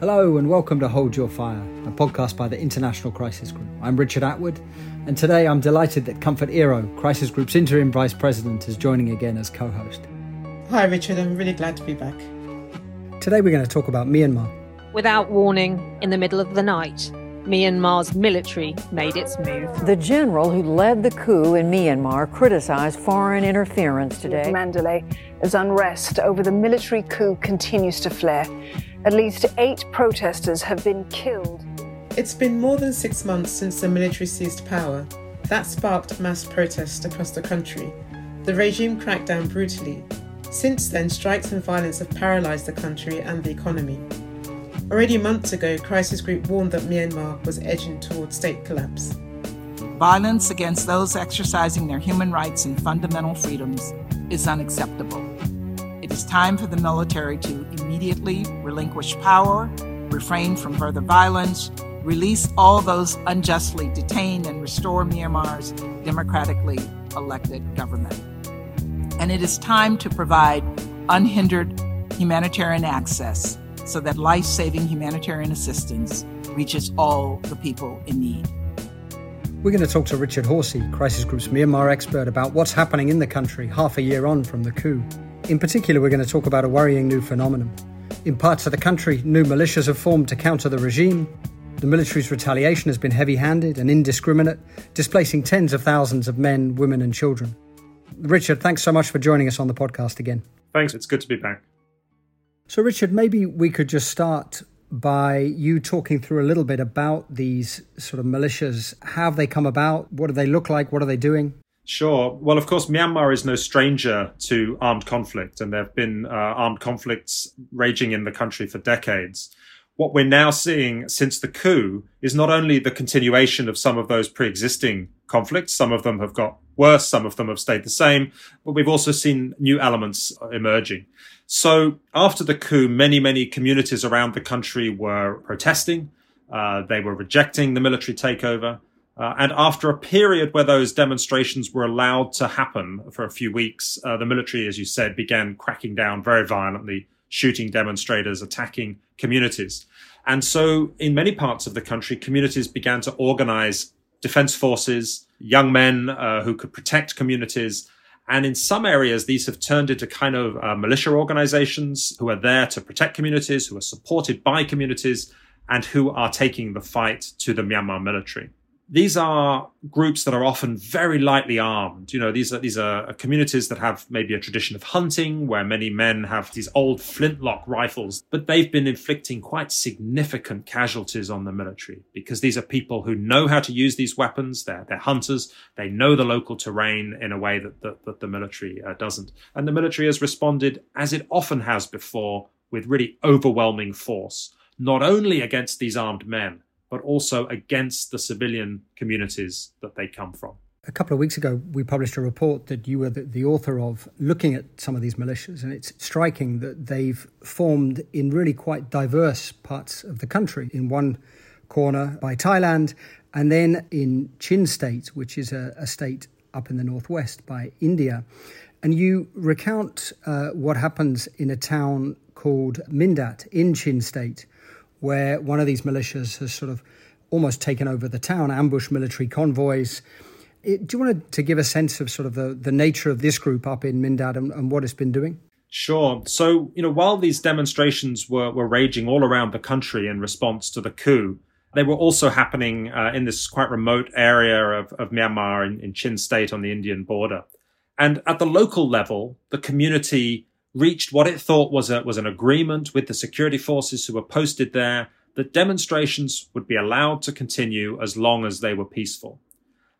Hello and welcome to Hold Your Fire, a podcast by the International Crisis Group. I'm Richard Atwood, and today I'm delighted that Comfort Ero, Crisis Group's interim vice president, is joining again as co host. Hi, Richard. I'm really glad to be back. Today we're going to talk about Myanmar. Without warning, in the middle of the night, Myanmar's military made its move. The general who led the coup in Myanmar criticized foreign interference today. Mandalay, as unrest over the military coup continues to flare. At least eight protesters have been killed. It's been more than six months since the military seized power. That sparked mass protests across the country. The regime cracked down brutally. Since then, strikes and violence have paralysed the country and the economy. Already months ago, Crisis Group warned that Myanmar was edging towards state collapse. Violence against those exercising their human rights and fundamental freedoms is unacceptable. It is time for the military to immediately relinquish power, refrain from further violence, release all those unjustly detained, and restore Myanmar's democratically elected government. And it is time to provide unhindered humanitarian access so that life saving humanitarian assistance reaches all the people in need. We're going to talk to Richard Horsey, Crisis Group's Myanmar expert, about what's happening in the country half a year on from the coup. In particular, we're going to talk about a worrying new phenomenon. In parts of the country, new militias have formed to counter the regime. The military's retaliation has been heavy handed and indiscriminate, displacing tens of thousands of men, women, and children. Richard, thanks so much for joining us on the podcast again. Thanks, it's good to be back. So, Richard, maybe we could just start by you talking through a little bit about these sort of militias. How have they come about? What do they look like? What are they doing? Sure. Well, of course, Myanmar is no stranger to armed conflict, and there have been uh, armed conflicts raging in the country for decades. What we're now seeing since the coup is not only the continuation of some of those pre existing conflicts, some of them have got worse, some of them have stayed the same, but we've also seen new elements emerging. So after the coup, many, many communities around the country were protesting. Uh, they were rejecting the military takeover. Uh, and after a period where those demonstrations were allowed to happen for a few weeks, uh, the military, as you said, began cracking down very violently, shooting demonstrators, attacking communities. And so, in many parts of the country, communities began to organize defense forces, young men uh, who could protect communities. And in some areas, these have turned into kind of uh, militia organizations who are there to protect communities, who are supported by communities, and who are taking the fight to the Myanmar military these are groups that are often very lightly armed. You know, these are these are communities that have maybe a tradition of hunting, where many men have these old flintlock rifles, but they've been inflicting quite significant casualties on the military because these are people who know how to use these weapons. They're they're hunters. They know the local terrain in a way that that, that the military uh, doesn't, and the military has responded as it often has before with really overwhelming force, not only against these armed men but also against the civilian communities that they come from. A couple of weeks ago, we published a report that you were the, the, author of looking at some of these militias, and it's striking that they've formed in really quite diverse parts of the country. In one corner by Thailand, and then in Chin State, which is a, a state up in the northwest by India. And you recount uh, what happens in a town called Mindat in Chin State, where one of these militias has sort of almost taken over the town, ambushed military convoys. It, do you want to give a sense of sort of the, the nature of this group up in Mindat and, and what it's been doing? Sure. So, you know, while these demonstrations were, were raging all around the country in response to the coup, they were also happening uh, in this quite remote area of, of Myanmar in, in Chin State on the Indian border. And at the local level, the community reached what it thought was a, was an agreement with the security forces who were posted there that demonstrations would be allowed to continue as long as they were peaceful.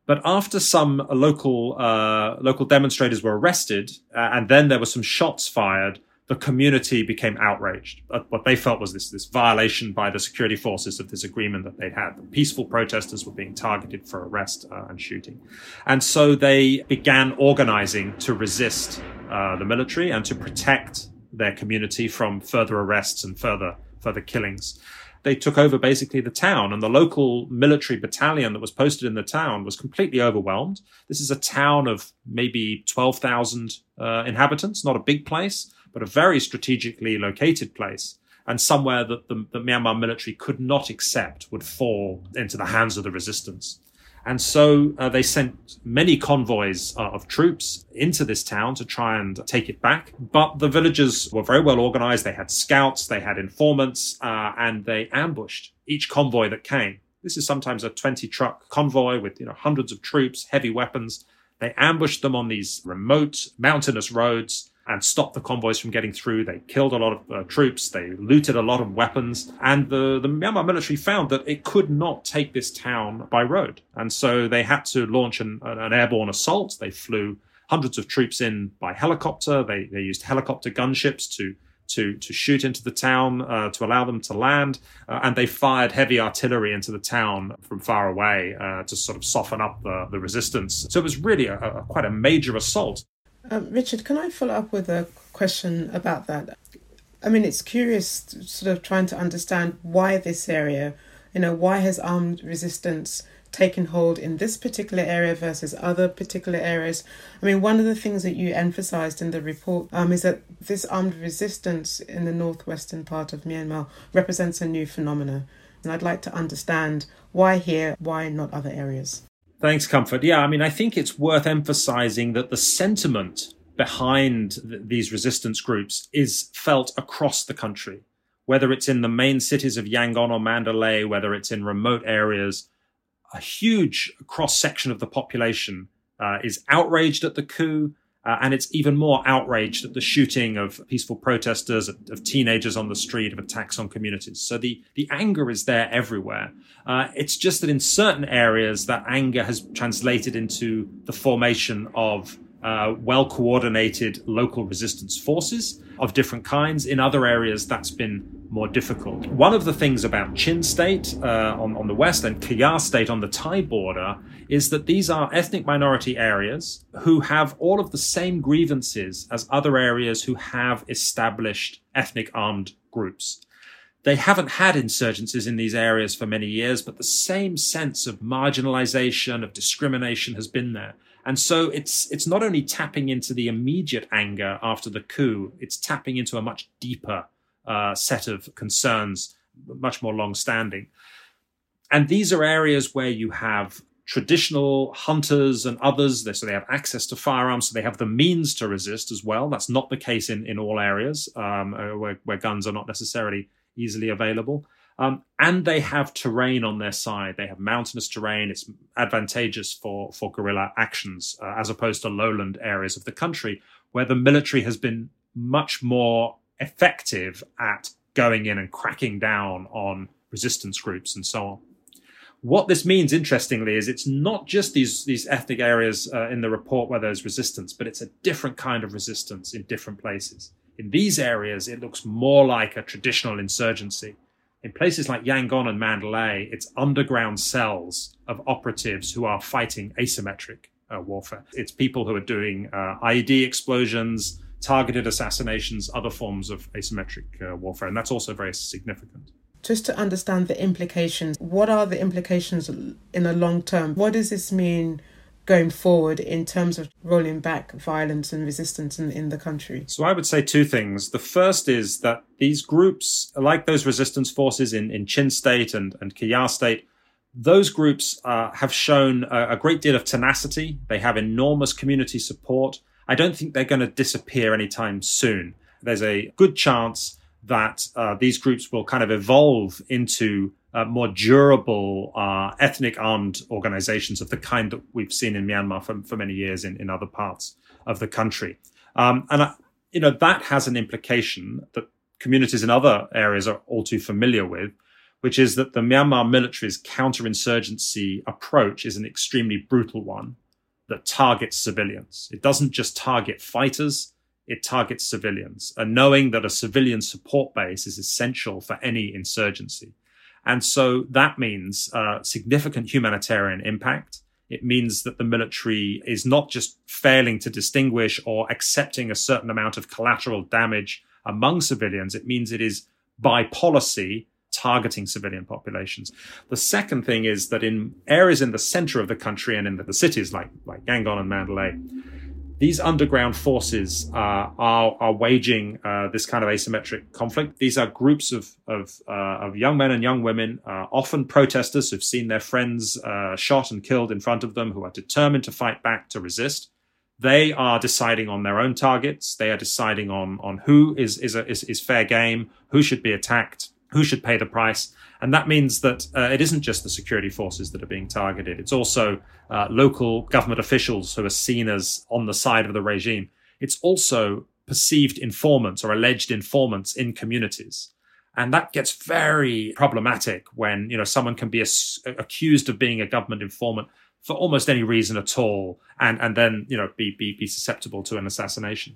But after some local uh, local demonstrators were arrested, uh, and then there were some shots fired, the community became outraged at what they felt was this, this violation by the security forces of this agreement that they'd had. The peaceful protesters were being targeted for arrest uh, and shooting. And so they began organizing to resist uh, the military and to protect their community from further arrests and further, further killings they took over basically the town and the local military battalion that was posted in the town was completely overwhelmed. This is a town of maybe 12,000 uh, inhabitants, not a big place but a very strategically located place and somewhere that the, the Myanmar military could not accept would fall into the hands of the resistance. And so uh, they sent many convoys uh, of troops into this town to try and take it back. But the villagers were very well organized. They had scouts, they had informants, uh, and they ambushed each convoy that came. This is sometimes a 20 truck convoy with, you know, hundreds of troops, heavy weapons. They ambushed them on these remote mountainous roads and stopped the convoys from getting through. They killed a lot of uh, troops. They looted a lot of weapons. And the, the Myanmar military found that it could not take this town by road. And so they had to launch an, an airborne assault. They flew hundreds of troops in by helicopter. They, they used helicopter gunships to to to shoot into the town uh, to allow them to land, uh, and they fired heavy artillery into the town from far away uh, to sort of soften up the, the resistance. So it was really a, a, quite a major assault. Um, Richard, can I follow up with a question about that? I mean, it's curious, sort of trying to understand why this area, you know, why has armed resistance taken hold in this particular area versus other particular areas? I mean, one of the things that you emphasized in the report um, is that this armed resistance in the northwestern part of Myanmar represents a new phenomena. And I'd like to understand why here, why not other areas? Thanks, Comfort. Yeah, I mean, I think it's worth emphasizing that the sentiment behind th- these resistance groups is felt across the country, whether it's in the main cities of Yangon or Mandalay, whether it's in remote areas. A huge cross section of the population uh, is outraged at the coup, uh, and it's even more outraged at the shooting of peaceful protesters, of, of, teenagers on the street, of attacks on communities. So the, the anger is there everywhere. Uh, it's just that in certain areas, that anger has translated into the formation of uh, well coordinated local resistance forces of different kinds. In other areas, that's been more difficult. One of the things about Chin State uh, on, on the west and Kayah State on the Thai border is that these are ethnic minority areas who have all of the same grievances as other areas who have established ethnic armed groups. They haven't had insurgencies in these areas for many years, but the same sense of marginalization, of discrimination has been there. And so it's it's not only tapping into the immediate anger after the coup, it's tapping into a much deeper uh, set of concerns, much more long standing. And these are areas where you have traditional hunters and others, so they have access to firearms, so they have the means to resist as well. That's not the case in, in all areas um, uh, where, where guns are not necessarily easily available. Um, and they have terrain on their side. They have mountainous terrain. It's advantageous for, for guerrilla actions uh, as opposed to lowland areas of the country where the military has been much more effective at going in and cracking down on resistance groups and so on. What this means, interestingly, is it's not just these, these ethnic areas uh, in the report where there's resistance, but it's a different kind of resistance in different places. In these areas, it looks more like a traditional insurgency. In places like Yangon and Mandalay, it's underground cells of operatives who are fighting asymmetric uh, warfare. It's people who are doing uh, IED explosions, targeted assassinations, other forms of asymmetric uh, warfare, and that's also very significant. Just to understand the implications, what are the implications in the long term? What does this mean going forward in terms of rolling back violence and resistance in, in the country? So I would say two things. The first is that these groups, like those resistance forces in, in Chin State and, and Kayah State, those groups uh, have shown a, a, great deal of tenacity. They have enormous community support. I don't think they're going to disappear anytime soon. There's a good chance that uh, these groups will kind of evolve into uh, more durable uh, ethnic armed organizations of the kind that we've seen in Myanmar for, for many years in, in other parts of the country. Um, and, uh, you know, that has an implication that communities in other areas are all too familiar with, which is that the Myanmar military's counterinsurgency approach is an extremely brutal one that targets civilians. It doesn't just target fighters, it targets civilians. And knowing that a civilian support base is essential for any insurgency. And so that means uh, significant humanitarian impact. It means that the military is not just failing to distinguish or accepting a certain amount of collateral damage among civilians. It means it is by policy targeting civilian populations. The second thing is that in areas in the center of the country and in the, cities like, like Yangon and Mandalay, these underground forces uh, are, are waging uh, this kind of asymmetric conflict. These are groups of, of, uh, of young men and young women, uh, often protesters who've seen their friends uh, shot and killed in front of them, who are determined to fight back to resist. They are deciding on their own targets. They are deciding on, on who is, is, a, is, is fair game, who should be attacked, who should pay the price. And that means that uh, it isn't just the security forces that are being targeted. It's also uh, local government officials who are seen as on the side of the regime. It's also perceived informants or alleged informants in communities. And that gets very problematic when, you know, someone can be accused of being a government informant for almost any reason at all and, and then, you know, be, be, be susceptible to an assassination.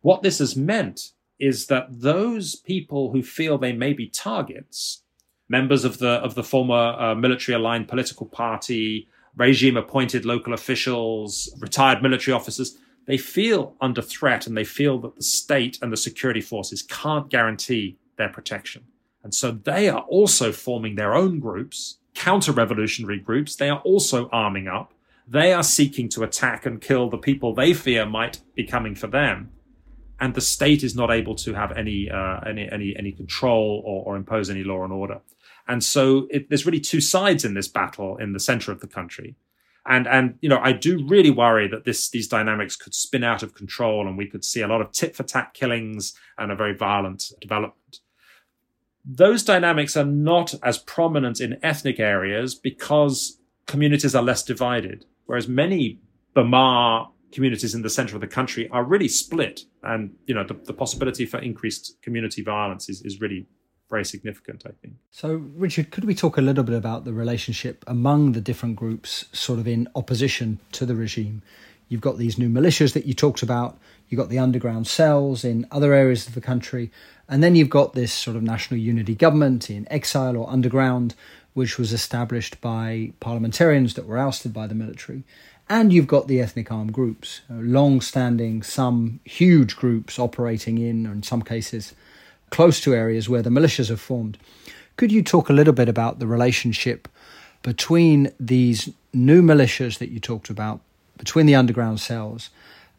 What this has meant is that those people who feel they may be targets, members of the of the former uh, military aligned political party, regime appointed local officials, retired military officers, they feel under threat and they feel that the state and the security forces can't guarantee their protection. And so they are also forming their own groups, counter revolutionary groups. They are also arming up. They are seeking to attack and kill the people they fear might be coming for them and the state is not able to have any uh, any any any control or, or, impose any law and order. And so it, there's really two sides in this battle in the center of the country. And and you know I do really worry that this these dynamics could spin out of control and we could see a lot of tit for tat killings and a very violent development. Those dynamics are not as prominent in ethnic areas because communities are less divided, whereas many Bamar communities in the center of the country are really split. And, you know, the, the possibility for increased community violence is, is really very significant, I think. So, Richard, could we talk a little bit about the relationship among the different groups sort of in opposition to the regime? You've got these new militias that you talked about, you've got the underground cells in other areas of the country, and then you've got this sort of national unity government in exile or underground, which was established by parliamentarians that were ousted by the military. And you've got the ethnic armed groups, long standing, some huge groups operating in, or in some cases, close to areas where the militias have formed. Could you talk a little bit about the relationship between these new militias that you talked about, between the underground cells,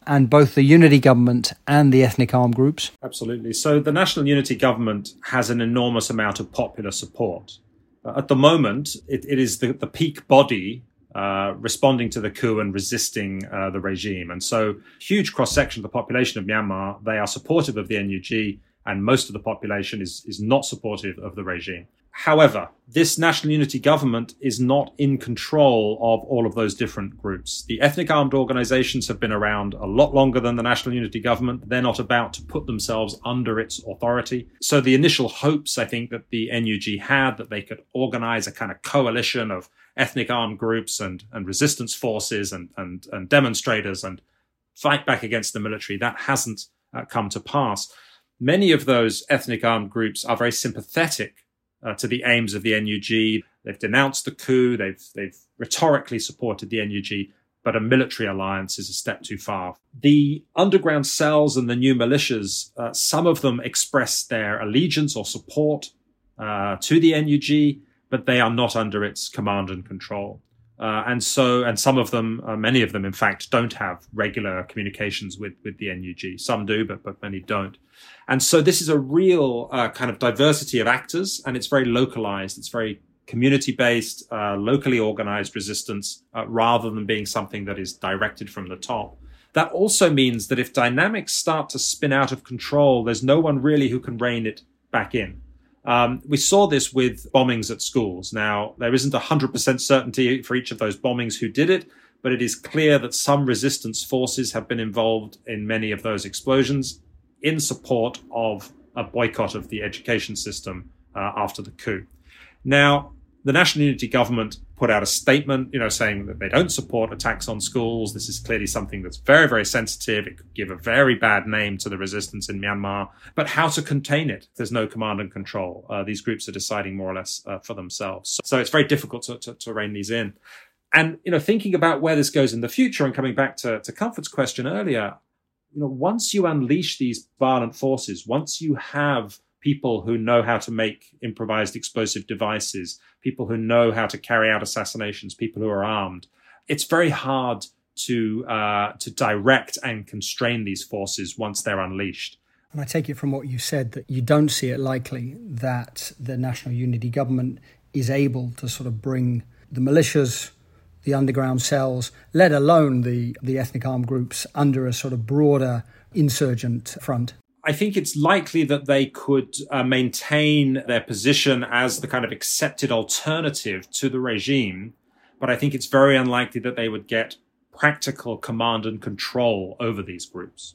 and both the unity government and the ethnic armed groups? Absolutely. So the national unity government has an enormous amount of popular support. Uh, at the moment, it, it is the, the peak body uh, responding to the coup and resisting uh, the regime. And so, huge cross section of the population of Myanmar, they are supportive of the NUG, and most of the population is, is not supportive of the regime. However, this national unity government is not in control of all of those different groups. The ethnic armed organizations have been around a lot longer than the national unity government. They're not about to put themselves under its authority. So the initial hopes, I think, that the NUG had that they could organize a kind of coalition of ethnic armed groups and, and resistance forces and, and, and demonstrators and fight back against the military, that hasn't uh, come to pass. Many of those ethnic armed groups are very sympathetic uh, to the aims of the NUG. They've denounced the coup. They've they've rhetorically supported the NUG, but a military alliance is a step too far. The underground cells and the new militias, uh, some of them express their allegiance or support uh, to the NUG, but they are not under its command and control. Uh, and so, and some of them, uh, many of them, in fact, don't have regular communications with, with the NUG. Some do, but, but many don't. And so this is a real uh, kind of diversity of actors and it's very localized. It's very community based, uh, locally organized resistance uh, rather than being something that is directed from the top. That also means that if dynamics start to spin out of control, there's no one really who can rein it back in. Um, we saw this with bombings at schools. Now, there isn't 100% certainty for each of those bombings who did it, but it is clear that some resistance forces have been involved in many of those explosions in support of a boycott of the education system uh, after the coup. Now, the National Unity Government put out a statement, you know, saying that they don't support attacks on schools. This is clearly something that's very, very sensitive. It could give a very bad name to the resistance in Myanmar. But how to contain it? There's no command and control. Uh, these groups are deciding more or less uh, for themselves. So, so, it's very difficult to, to, to rein these in. And, you know, thinking about where this goes in the future and coming back to, to Comfort's question earlier, you know, once you unleash these violent forces, once you have people who know how to make improvised explosive devices, people who know how to carry out assassinations, people who are armed. It's very hard to uh, to direct and constrain these forces once they're unleashed. And I take it from what you said that you don't see it likely that the National Unity Government is able to sort of bring the militias, the underground cells, let alone the, the ethnic armed groups, under a sort of broader insurgent front. I think it's likely that they could uh, maintain their position as the kind of accepted alternative to the regime, but I think it's very unlikely that they would get practical command and control over these groups.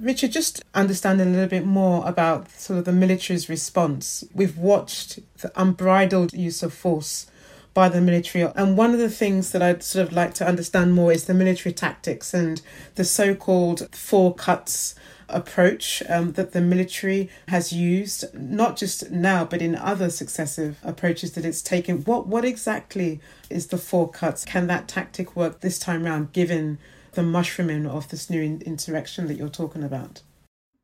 Richard, just understanding a little bit more about sort of the military's response. We've watched the unbridled use of force by the military. And one of the things that I'd sort of like to understand more is the military tactics and the so called four cuts approach um, that the military has used, not just now, but in other successive approaches that it's taken. What, what exactly is the four cuts? Can that tactic work this time round, given the mushrooming of this new in- insurrection that you're talking about?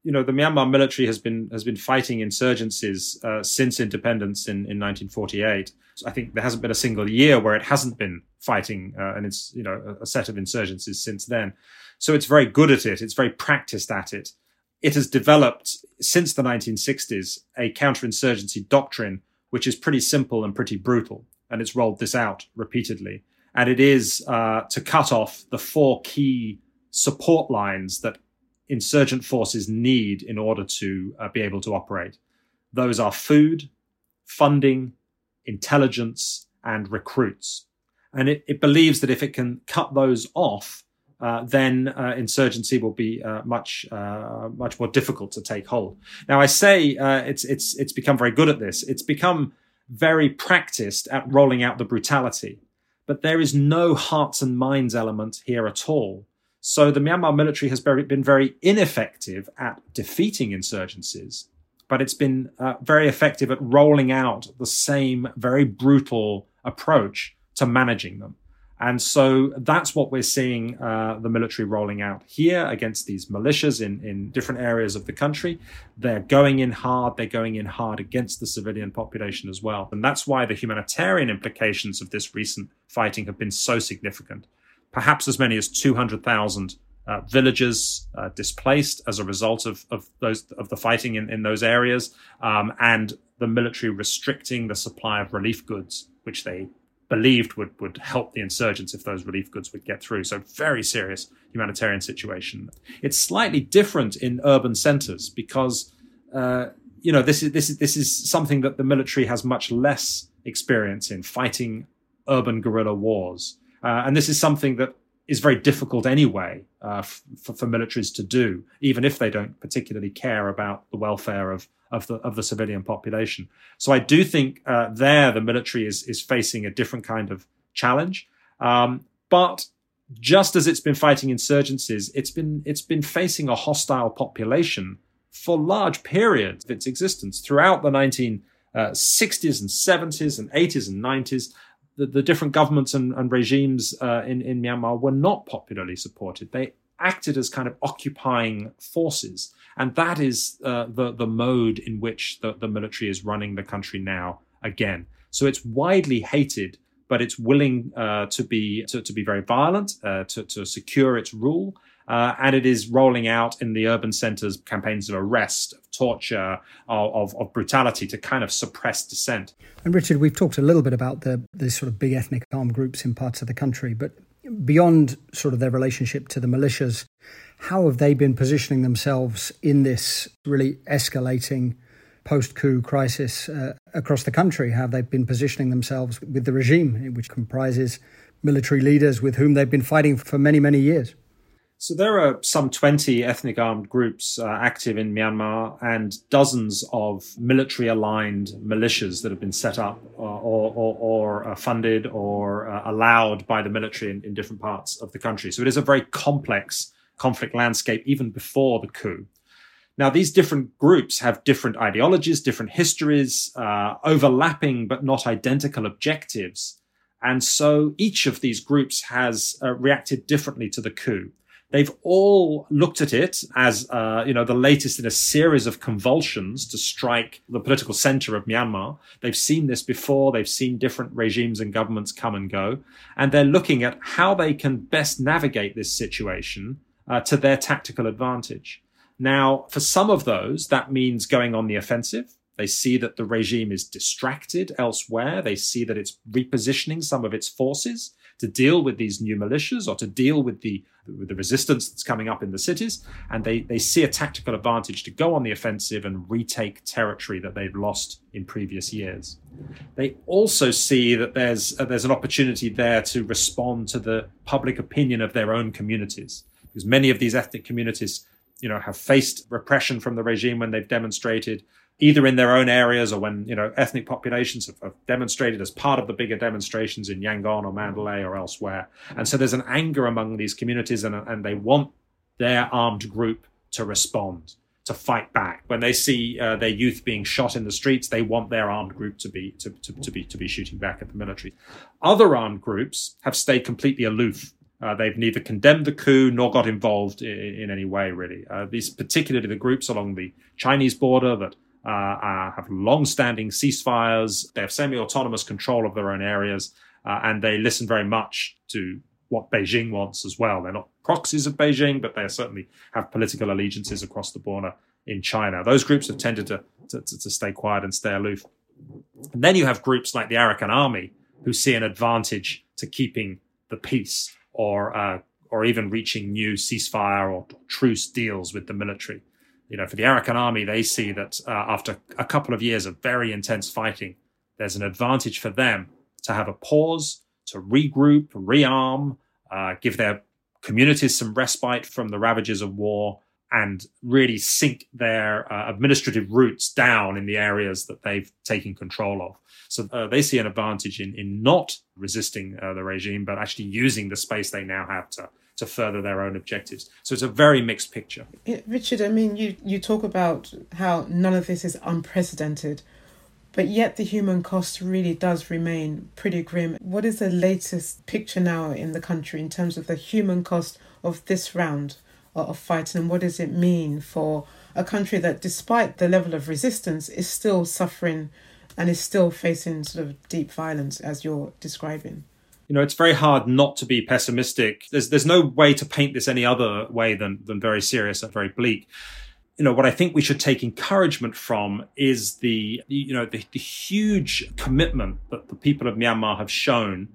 You know the Myanmar military has been has been fighting insurgencies uh, since independence in, in 1948. So I think there hasn't been a single year where it hasn't been fighting, uh, and it's you know a, a set of insurgencies since then. So it's very good at it. It's very practiced at it. It has developed since the 1960s a counterinsurgency doctrine, which is pretty simple and pretty brutal. And it's rolled this out repeatedly. And it is uh, to cut off the four key support lines that insurgent forces need in order to uh, be able to operate. Those are food, funding, intelligence, and recruits. And it, it believes that if it can cut those off, uh, then uh, insurgency will be uh, much uh, much more difficult to take hold. Now, I say uh, it's it's it's become very good at this. It's become very practiced at rolling out the brutality, but there is no hearts and minds element here at all. So the Myanmar military has been very ineffective at defeating insurgencies, but it's been uh, very effective at rolling out the same very brutal approach to managing them. And so that's what we're seeing uh, the military rolling out here against these militias in, in different areas of the country. They're going in hard. They're going in hard against the civilian population as well. And that's why the humanitarian implications of this recent fighting have been so significant. Perhaps as many as 200,000 uh, villagers uh, displaced as a result of, of those of the fighting in, in those areas, um, and the military restricting the supply of relief goods, which they believed would, would help the insurgents if those relief goods would get through. So very serious humanitarian situation. It's slightly different in urban centers because, uh, you know, this is, this is, this is something that the military has much less experience in fighting urban guerrilla wars. Uh, and this is something that is very difficult anyway uh, f- for, militaries to do, even if they don't particularly care about the welfare of of the of the civilian population. So I do think uh, there the military is is facing a different kind of challenge. Um, but just as it's been fighting insurgencies, it's been it's been facing a hostile population for large periods of its existence throughout the 1960s uh, and 70s and 80s and 90s. The, the different governments and, and regimes uh, in, in Myanmar were not popularly supported. They acted as kind of occupying forces. And that is uh, the, the mode in which the, the military is running the country now again. So it's widely hated, but it's willing uh, to be to, to, be very violent uh, to, to secure its rule. Uh, and it is rolling out in the urban centers campaigns of arrest, of torture, of, of, brutality to kind of suppress dissent. And Richard, we've talked a little bit about the, the sort of big ethnic armed groups in parts of the country, but beyond sort of their relationship to the militias, how have they been positioning themselves in this really escalating post coup crisis uh, across the country? How have they been positioning themselves with the regime, which comprises military leaders with whom they've been fighting for many, many years? So there are some 20 ethnic armed groups uh, active in Myanmar and dozens of military aligned militias that have been set up uh, or, or, or uh, funded or uh, allowed by the military in, in different parts of the country. So it is a very complex conflict landscape even before the coup. Now, these different groups have different ideologies, different histories, uh, overlapping but not identical objectives. And so each of these groups has uh, reacted differently to the coup. They've all looked at it as, uh, you know, the latest in a series of convulsions to strike the political center of Myanmar. They've seen this before. They've seen different regimes and governments come and go. And they're looking at how they can best navigate this situation uh, to their tactical advantage. Now, for some of those, that means going on the offensive. They see that the regime is distracted elsewhere. They see that it's repositioning some of its forces to deal with these new militias or to deal with the with the resistance that's coming up in the cities, and they they see a tactical advantage to go on the offensive and retake territory that they've lost in previous years. They also see that there's uh, there's an opportunity there to respond to the public opinion of their own communities, because many of these ethnic communities, you know, have faced repression from the regime when they've demonstrated either in their own areas or when you know ethnic populations have, have, demonstrated as part of the bigger demonstrations in Yangon or Mandalay or elsewhere. And so there's an anger among these communities, and, and they want their armed group to respond, to fight back. When they see uh, their youth being shot in the streets, they want their armed group to be to, to, to be to be shooting back at the military. Other armed groups have stayed completely aloof uh, they've neither condemned the coup nor got involved in, in any way, really. Uh, these, particularly the groups along the Chinese border that uh, uh, have long-standing ceasefires. They have semi-autonomous control of their own areas, uh, and they listen very much to what Beijing wants as well. They're not proxies of Beijing, but they certainly have political allegiances across the border in China. Those groups have tended to, to, to stay quiet and stay aloof. And then you have groups like the Arakan Army who see an advantage to keeping the peace or uh, or even reaching new ceasefire or truce deals with the military you know, for the Arakan army, they see that uh, after a couple of years of very intense fighting, there's an advantage for them to have a pause, to regroup, rearm, uh, give their communities some respite from the ravages of war, and really sink their uh, administrative roots down in the areas that they've taken control of. So uh, they see an advantage in in not resisting uh, the regime, but actually using the space they now have to to further their own objectives. So it's a very mixed picture. Richard, I mean, you, you talk about how none of this is unprecedented, but yet the human cost really does remain pretty grim. What is the latest picture now in the country in terms of the human cost of this round of fighting, and what does it mean for a country that, despite the level of resistance, is still suffering and is still facing sort of deep violence, as you're describing? You know, it's very hard not to be pessimistic. There's there's no way to paint this any other way than than very serious and very bleak. You know, what I think we should take encouragement from is the you know the, the huge commitment that the people of Myanmar have shown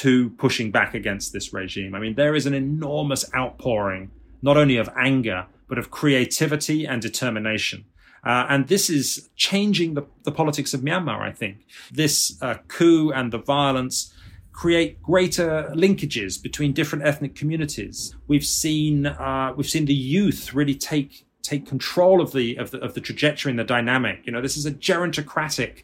to pushing back against this regime. I mean, there is an enormous outpouring, not only of anger, but of creativity and determination. Uh, and this is changing the, the politics of Myanmar, I think. This uh, coup and the violence create greater linkages between different ethnic communities. We've seen uh, we've seen the youth really take take control of the, of the of the trajectory and the dynamic. You know, this is a gerontocratic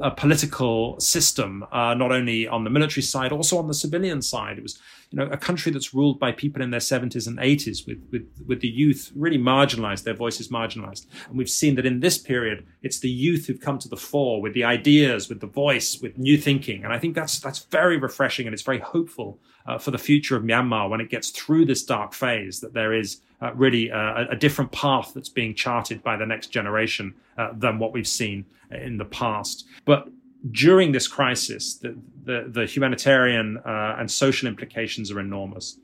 uh, political system, uh, not only on the military side, also on the civilian side. It was, you know, a country that's ruled by people in their 70s and 80s, with with with the youth really marginalized, their voices marginalized. And we've seen that in this period, it's the youth who've come to the fore with the ideas, with the voice, with new thinking. And I think that's that's very refreshing and it's very hopeful uh, for the future of Myanmar when it gets through this dark phase. That there is uh, really a, a, different path that's being charted by the next generation uh, than what we've seen in the past. But during this crisis, the, the, the humanitarian uh, and social implications are enormous.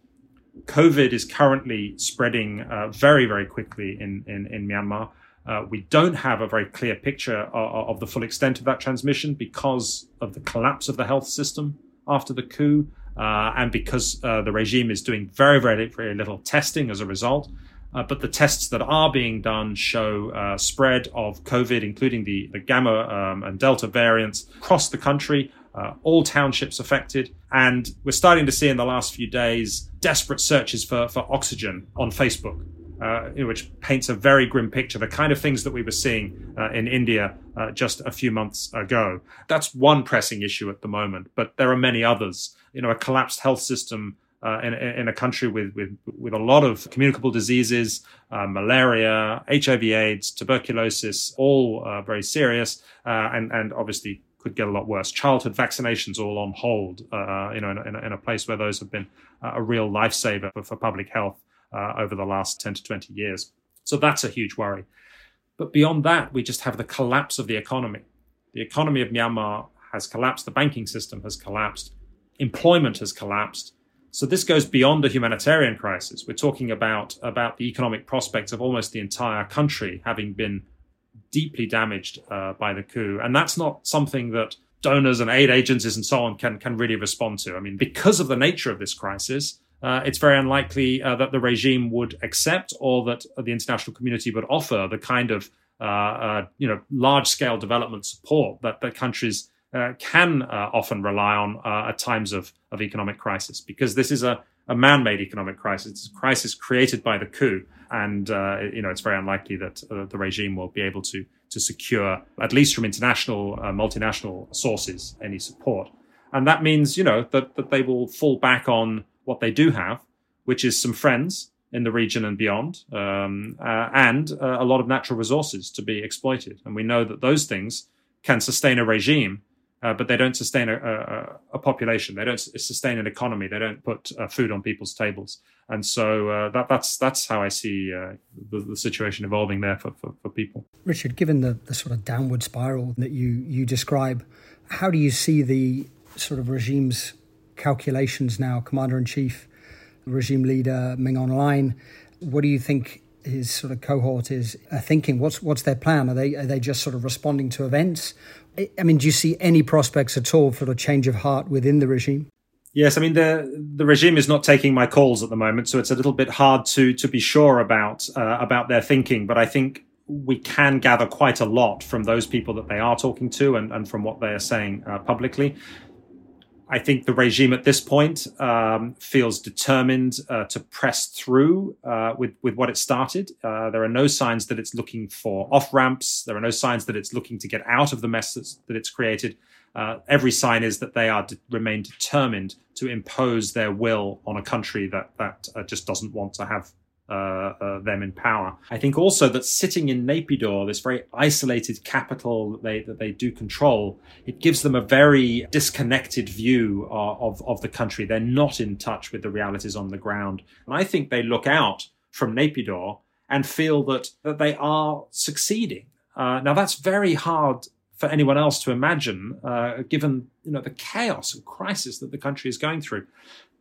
COVID is currently spreading uh, very, very quickly in, in, in Myanmar. Uh, we don't have a very clear picture of, of, the full extent of that transmission because of the collapse of the health system after the coup uh, and because uh, the regime is doing very, very, very little testing as a result. Uh, but the tests that are being done show uh, spread of COVID, including the, the Gamma um, and Delta variants across the country, uh, all townships affected. And we're starting to see in the last few days desperate searches for, for oxygen on Facebook. Uh, which paints a very grim picture, the kind of things that we were seeing uh, in India uh, just a few months ago. That's one pressing issue at the moment, but there are many others. You know, a collapsed health system uh, in, in, a country with, with, with a lot of communicable diseases, uh, malaria, HIV/AIDS, tuberculosis, all uh, very serious, uh, and and obviously could get a lot worse. Childhood vaccinations all on hold. Uh, you know, in a, in, a, place where those have been a real lifesaver for, for public health uh, over the last ten to twenty years. So that's a huge worry. But beyond that, we just have the collapse of the economy. The economy of Myanmar has collapsed. The banking system has collapsed. Employment has collapsed so this goes beyond a humanitarian crisis. We're talking about, about the economic prospects of almost the entire country having been deeply damaged uh, by the coup. And that's not something that donors and aid agencies and so on can, can really respond to. I mean, because of the nature of this crisis, uh, it's very unlikely uh, that the regime would accept or that the international community would offer the kind of uh, uh, you know large scale development support that, that countries uh, can uh, often rely on uh, at times of, of economic crisis because this is a, a man-made economic crisis. It's a crisis created by the coup, and uh, you know it's very unlikely that uh, the regime will be able to to secure, at least from international, uh, multinational sources, any support. And that means, you know, that, that they will fall back on what they do have, which is some friends in the region and beyond, um, and a lot of natural resources to be exploited. And we know that those things can sustain a regime uh, but they don't sustain a, a, a, population. They don't sustain an economy. They don't put uh, food on people's tables. And so uh, that, that's that's how I see uh, the, the, situation evolving there for, for, for, people. Richard, given the, the sort of downward spiral that you you describe, how do you see the sort of regime's calculations now? Commander in chief, regime leader Min Aung Hlaing, What do you think his sort of cohort is thinking? What's what's their plan? Are they are they just sort of responding to events, I mean, do you see any prospects at all for a change of heart within the regime? Yes, I mean the the regime is not taking my calls at the moment, so it's a little bit hard to to be sure about uh, about their thinking. But I think we can gather quite a lot from those people that they are talking to and, and from what they are saying uh, publicly. I think the regime at this point um, feels determined uh, to press through uh, with with what it started. Uh, there are no signs that it's looking for off ramps. There are no signs that it's looking to get out of the mess that it's created. Uh, every sign is that they are de- remain determined to impose their will on a country that that uh, just doesn't want to have uh, uh, them in power. I think also that sitting in Naypyidaw, this very isolated capital that they, that they do control, it gives them a very disconnected view of, of, of the country. They're not in touch with the realities on the ground. And I think they look out from Naypyidaw and feel that, that they are succeeding. Uh, now that's very hard for anyone else to imagine, uh, given you know the chaos and crisis that the country is going through.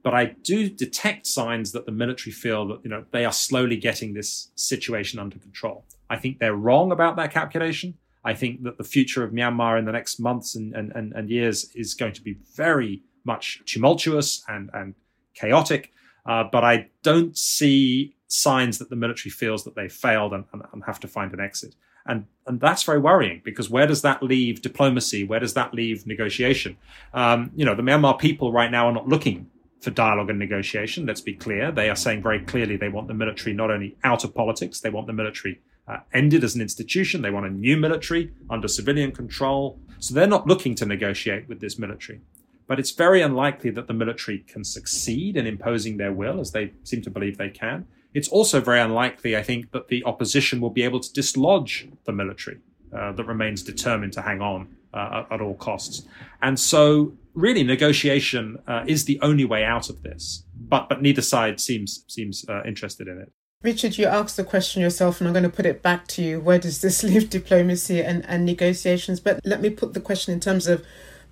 But I do detect signs that the military feel that you know they are slowly getting this situation under control. I think they're wrong about that calculation. I think that the future of Myanmar in the next months and, and, and, and years is going to be very much tumultuous and, and chaotic. Uh, but I don't see signs that the military feels that they've failed and, and, and, have to find an exit. And, and that's very worrying because where does that leave diplomacy? Where does that leave negotiation? Um, you know, the Myanmar people right now are not looking for dialogue and negotiation. Let's be clear. They are saying very clearly they want the military not only out of politics, they want the military uh, ended as an institution. They want a new military under civilian control. So they're not looking to negotiate with this military. But it's very unlikely that the military can succeed in imposing their will, as they seem to believe they can. It's also very unlikely, I think, that the opposition will be able to dislodge the military uh, that remains determined to hang on uh, at, at, all costs. And so, really, negotiation uh, is the only way out of this. But but neither side seems seems uh, interested in it. Richard, you asked the question yourself, and I'm going to put it back to you. Where does this leave diplomacy and, and negotiations? But let me put the question in terms of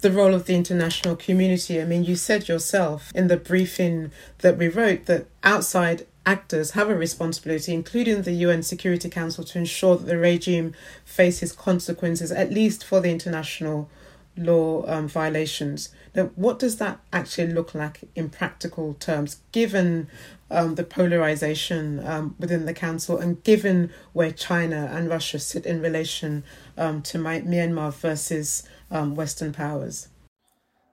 the role of the international community. I mean, you said yourself in the briefing that we wrote that outside actors have a responsibility, including the UN Security Council, to ensure that the regime faces consequences, at least for the international law um, violations. Now, what does that actually look like in practical terms, given um, the polarization um, within the council and given where China and Russia sit in relation um, to Myanmar versus um, Western powers?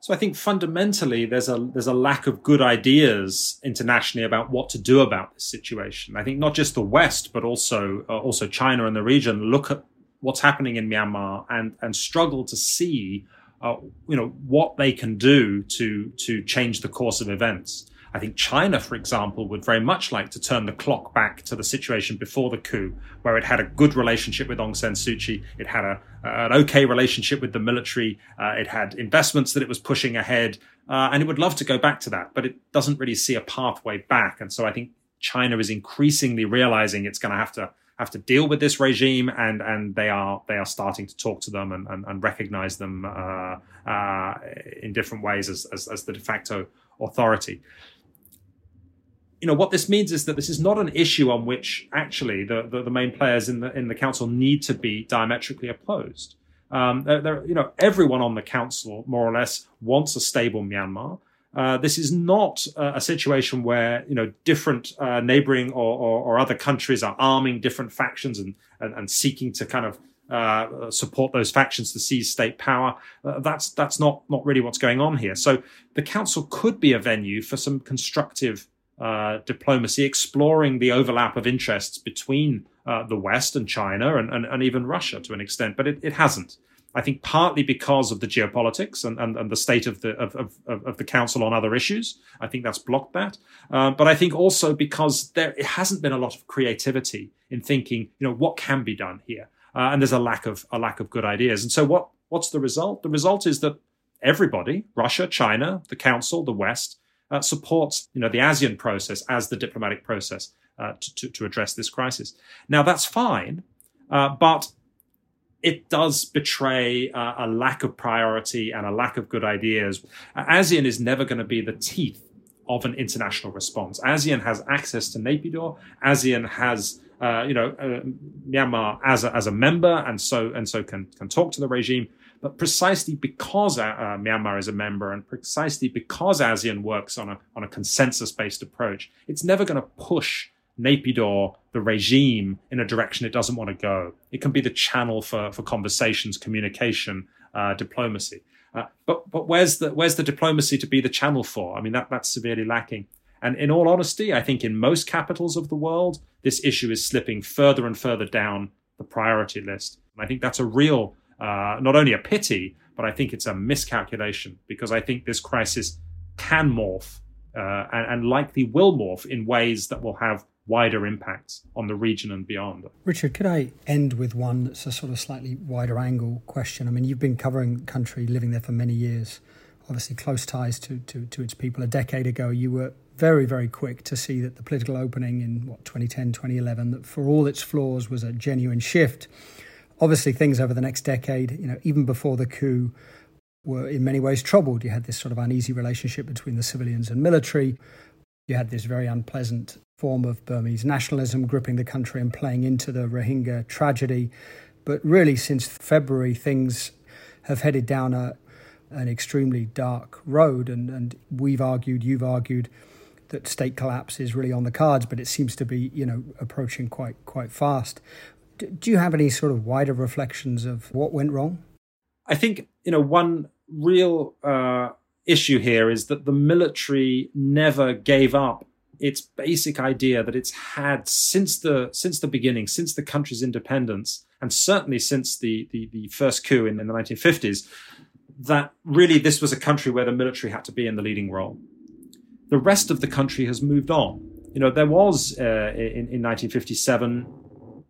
So I think fundamentally there's a there's a lack of good ideas internationally about what to do about this situation. I think not just the West but also uh, also China and the region look at what's happening in Myanmar and and struggle to see uh, you know what they can do to to change the course of events. I think China, for example, would very much like to turn the clock back to the situation before the coup, where it had a good relationship with Aung San Suu Kyi, it had a, an okay relationship with the military, uh, it had investments that it was pushing ahead, uh, and it would love to go back to that, but it doesn't really see a pathway back. And so I think China is increasingly realizing it's going to have to have to deal with this regime, and and they are they are starting to talk to them and and, and recognize them uh, uh, in different ways as, as, as the de facto authority you know what this means is that this is not an issue on which actually the, the, the main players in the in the council need to be diametrically opposed. Um, they're, they're, you know, everyone on the council more or less wants a stable Myanmar. Uh, this is not a, a, situation where you know different uh, neighboring or, or, or, other countries are arming different factions and, and, and seeking to kind of uh, support those factions to seize state power. Uh, that's that's not not really what's going on here. So the council could be a venue for some constructive uh, diplomacy, exploring the overlap of interests between uh, the West and China and, and, and, even Russia to an extent, but it, it, hasn't. I think partly because of the geopolitics and, and, and the state of the of, of, of, the council on other issues. I think that's blocked that. Uh, but I think also because there it hasn't been a lot of creativity in thinking, you know, what can be done here, uh, and there's a lack of a lack of good ideas. And so what what's the result? The result is that everybody, Russia, China, the Council, the West, uh, supports you know the ASEAN process as the diplomatic process uh, to, to, to, address this crisis. Now that's fine, uh, but it does betray uh, a lack of priority and a lack of good ideas. ASEAN is never going to be the teeth of an international response. ASEAN has access to Naypyidaw. ASEAN has uh, you know uh, Myanmar as a, as a member, and so and so can can talk to the regime. But precisely because uh, uh, Myanmar is a member and precisely because ASEAN works on a, on a consensus based approach, it's never going to push Naypyidaw, the regime, in a direction it doesn't want to go. It can be the channel for, for conversations, communication, uh, diplomacy. Uh, but but where's the where's the diplomacy to be the channel for? I mean that that's severely lacking. And in all honesty, I think in most capitals of the world, this issue is slipping further and further down the priority list. And I think that's a real uh, not only a pity, but I think it's a miscalculation because I think this crisis can morph uh, and, and, likely will morph in ways that will have wider impacts on the region and beyond. Richard, could I end with one that's a sort of slightly wider angle question? I mean, you've been covering the country, living there for many years, obviously close ties to, to, to its people. A decade ago, you were very, very quick to see that the political opening in what 2010, 2011, that for all its flaws was a genuine shift obviously things over the next decade, you know, even before the coup, were in many ways troubled. You had this sort of uneasy relationship between the civilians and military. You had this very unpleasant form of Burmese nationalism gripping the country and playing into the Rohingya tragedy. But really, since February, things have headed down a, an extremely dark road. And, and we've argued, you've argued, that state collapse is really on the cards, but it seems to be, you know, approaching quite quite fast. Do you have any sort of wider reflections of what went wrong? I think you know one real uh, issue here is that the military never gave up its basic idea that it's had since the since the beginning, since the country's independence, and certainly since the the, the first coup in, in the 1950s, that really this was a country where the military had to be in the leading role. The rest of the country has moved on. You know, there was uh, in, in 1957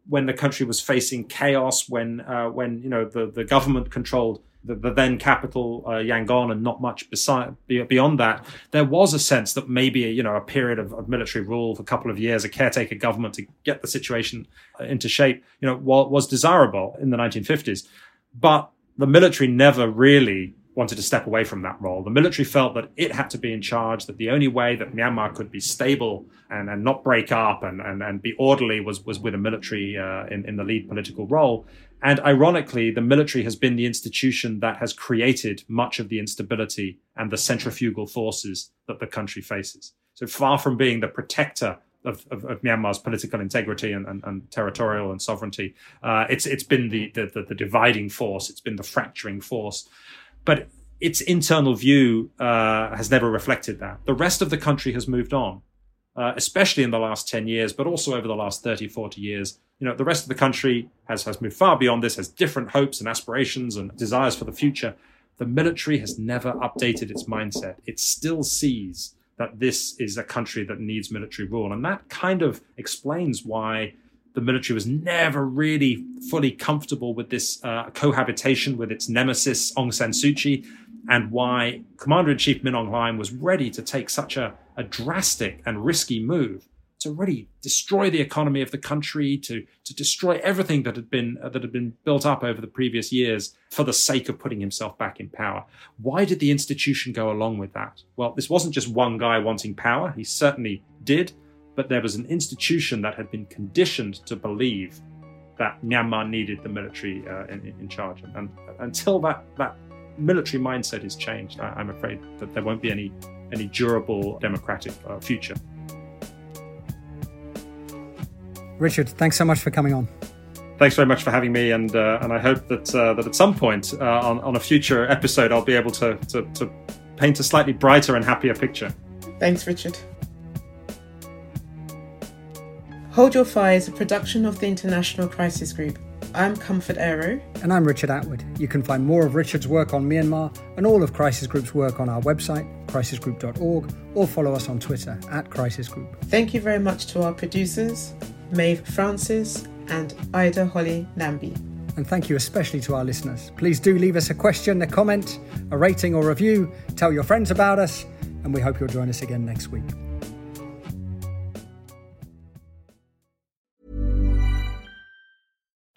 when the country was facing chaos, when uh, when you know the, the government controlled the, the then capital uh, Yangon and not much beside beyond that, there was a sense that maybe you know a period of, of, military rule for a couple of years, a caretaker government to get the situation uh, into shape, you know, was, was desirable in the 1950s, but the military never really wanted to step away from that role. The military felt that it had to be in charge, that the only way that Myanmar could be stable and, and not break up and, and, and be orderly was, was with a military uh, in, in the lead political role. And ironically, the military has been the institution that has created much of the instability and the centrifugal forces that the country faces. So far from being the protector of, of, of, Myanmar's political integrity and, and, and territorial and sovereignty. Uh, it's it's been the, the, the dividing force. It's been the fracturing force but its internal view uh, has never reflected that. The rest of the country has moved on, uh, especially in the last 10 years, but also over the last 30, 40 years. You know, the rest of the country has, has moved far beyond this, has different hopes and aspirations and desires for the future. The military has never updated its mindset. It still sees that this is a country that needs military rule. And that kind of explains why the military was never really fully comfortable with this uh, cohabitation with its nemesis Aung San Suu Kyi, and why Commander in Chief Min Aung Hlaing was ready to take such a, a drastic and risky move to really destroy the economy of the country, to to destroy everything that had been uh, that had been built up over the previous years for the sake of putting himself back in power. Why did the institution go along with that? Well, this wasn't just one guy wanting power. He certainly did, but there was an institution that had been conditioned to believe that Myanmar needed the military uh, in, in, charge. And, and, until that, that military mindset is changed, I, am afraid that there won't be any, any durable democratic uh, future. Richard, thanks so much for coming on. Thanks very much for having me, and uh, and I hope that uh, that at some point uh, on, on a future episode I'll be able to, to, to paint a slightly brighter and happier picture. Thanks, Richard. Hold Your Fire is a production of the International Crisis Group. I'm Comfort Ero. And I'm Richard Atwood. You can find more of Richard's work on Myanmar and all of Crisis Group's work on our website, crisisgroup.org, or follow us on Twitter at Crisis Group. Thank you very much to our producers, Maeve Francis and Ida Holly Nambi. And thank you especially to our listeners. Please do leave us a question, a comment, a rating, or review. Tell your friends about us, and we hope you'll join us again next week.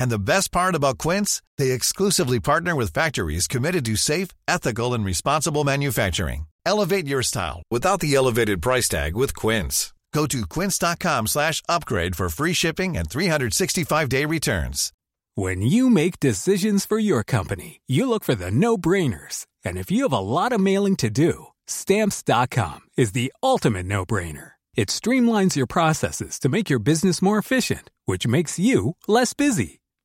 And the best part about Quince, they exclusively partner with factories committed to safe, ethical and responsible manufacturing. Elevate your style without the elevated price tag with Quince. Go to quince.com/upgrade for free shipping and 365-day returns. When you make decisions for your company, you look for the no-brainers. And if you have a lot of mailing to do, stamps.com is the ultimate no-brainer. It streamlines your processes to make your business more efficient, which makes you less busy.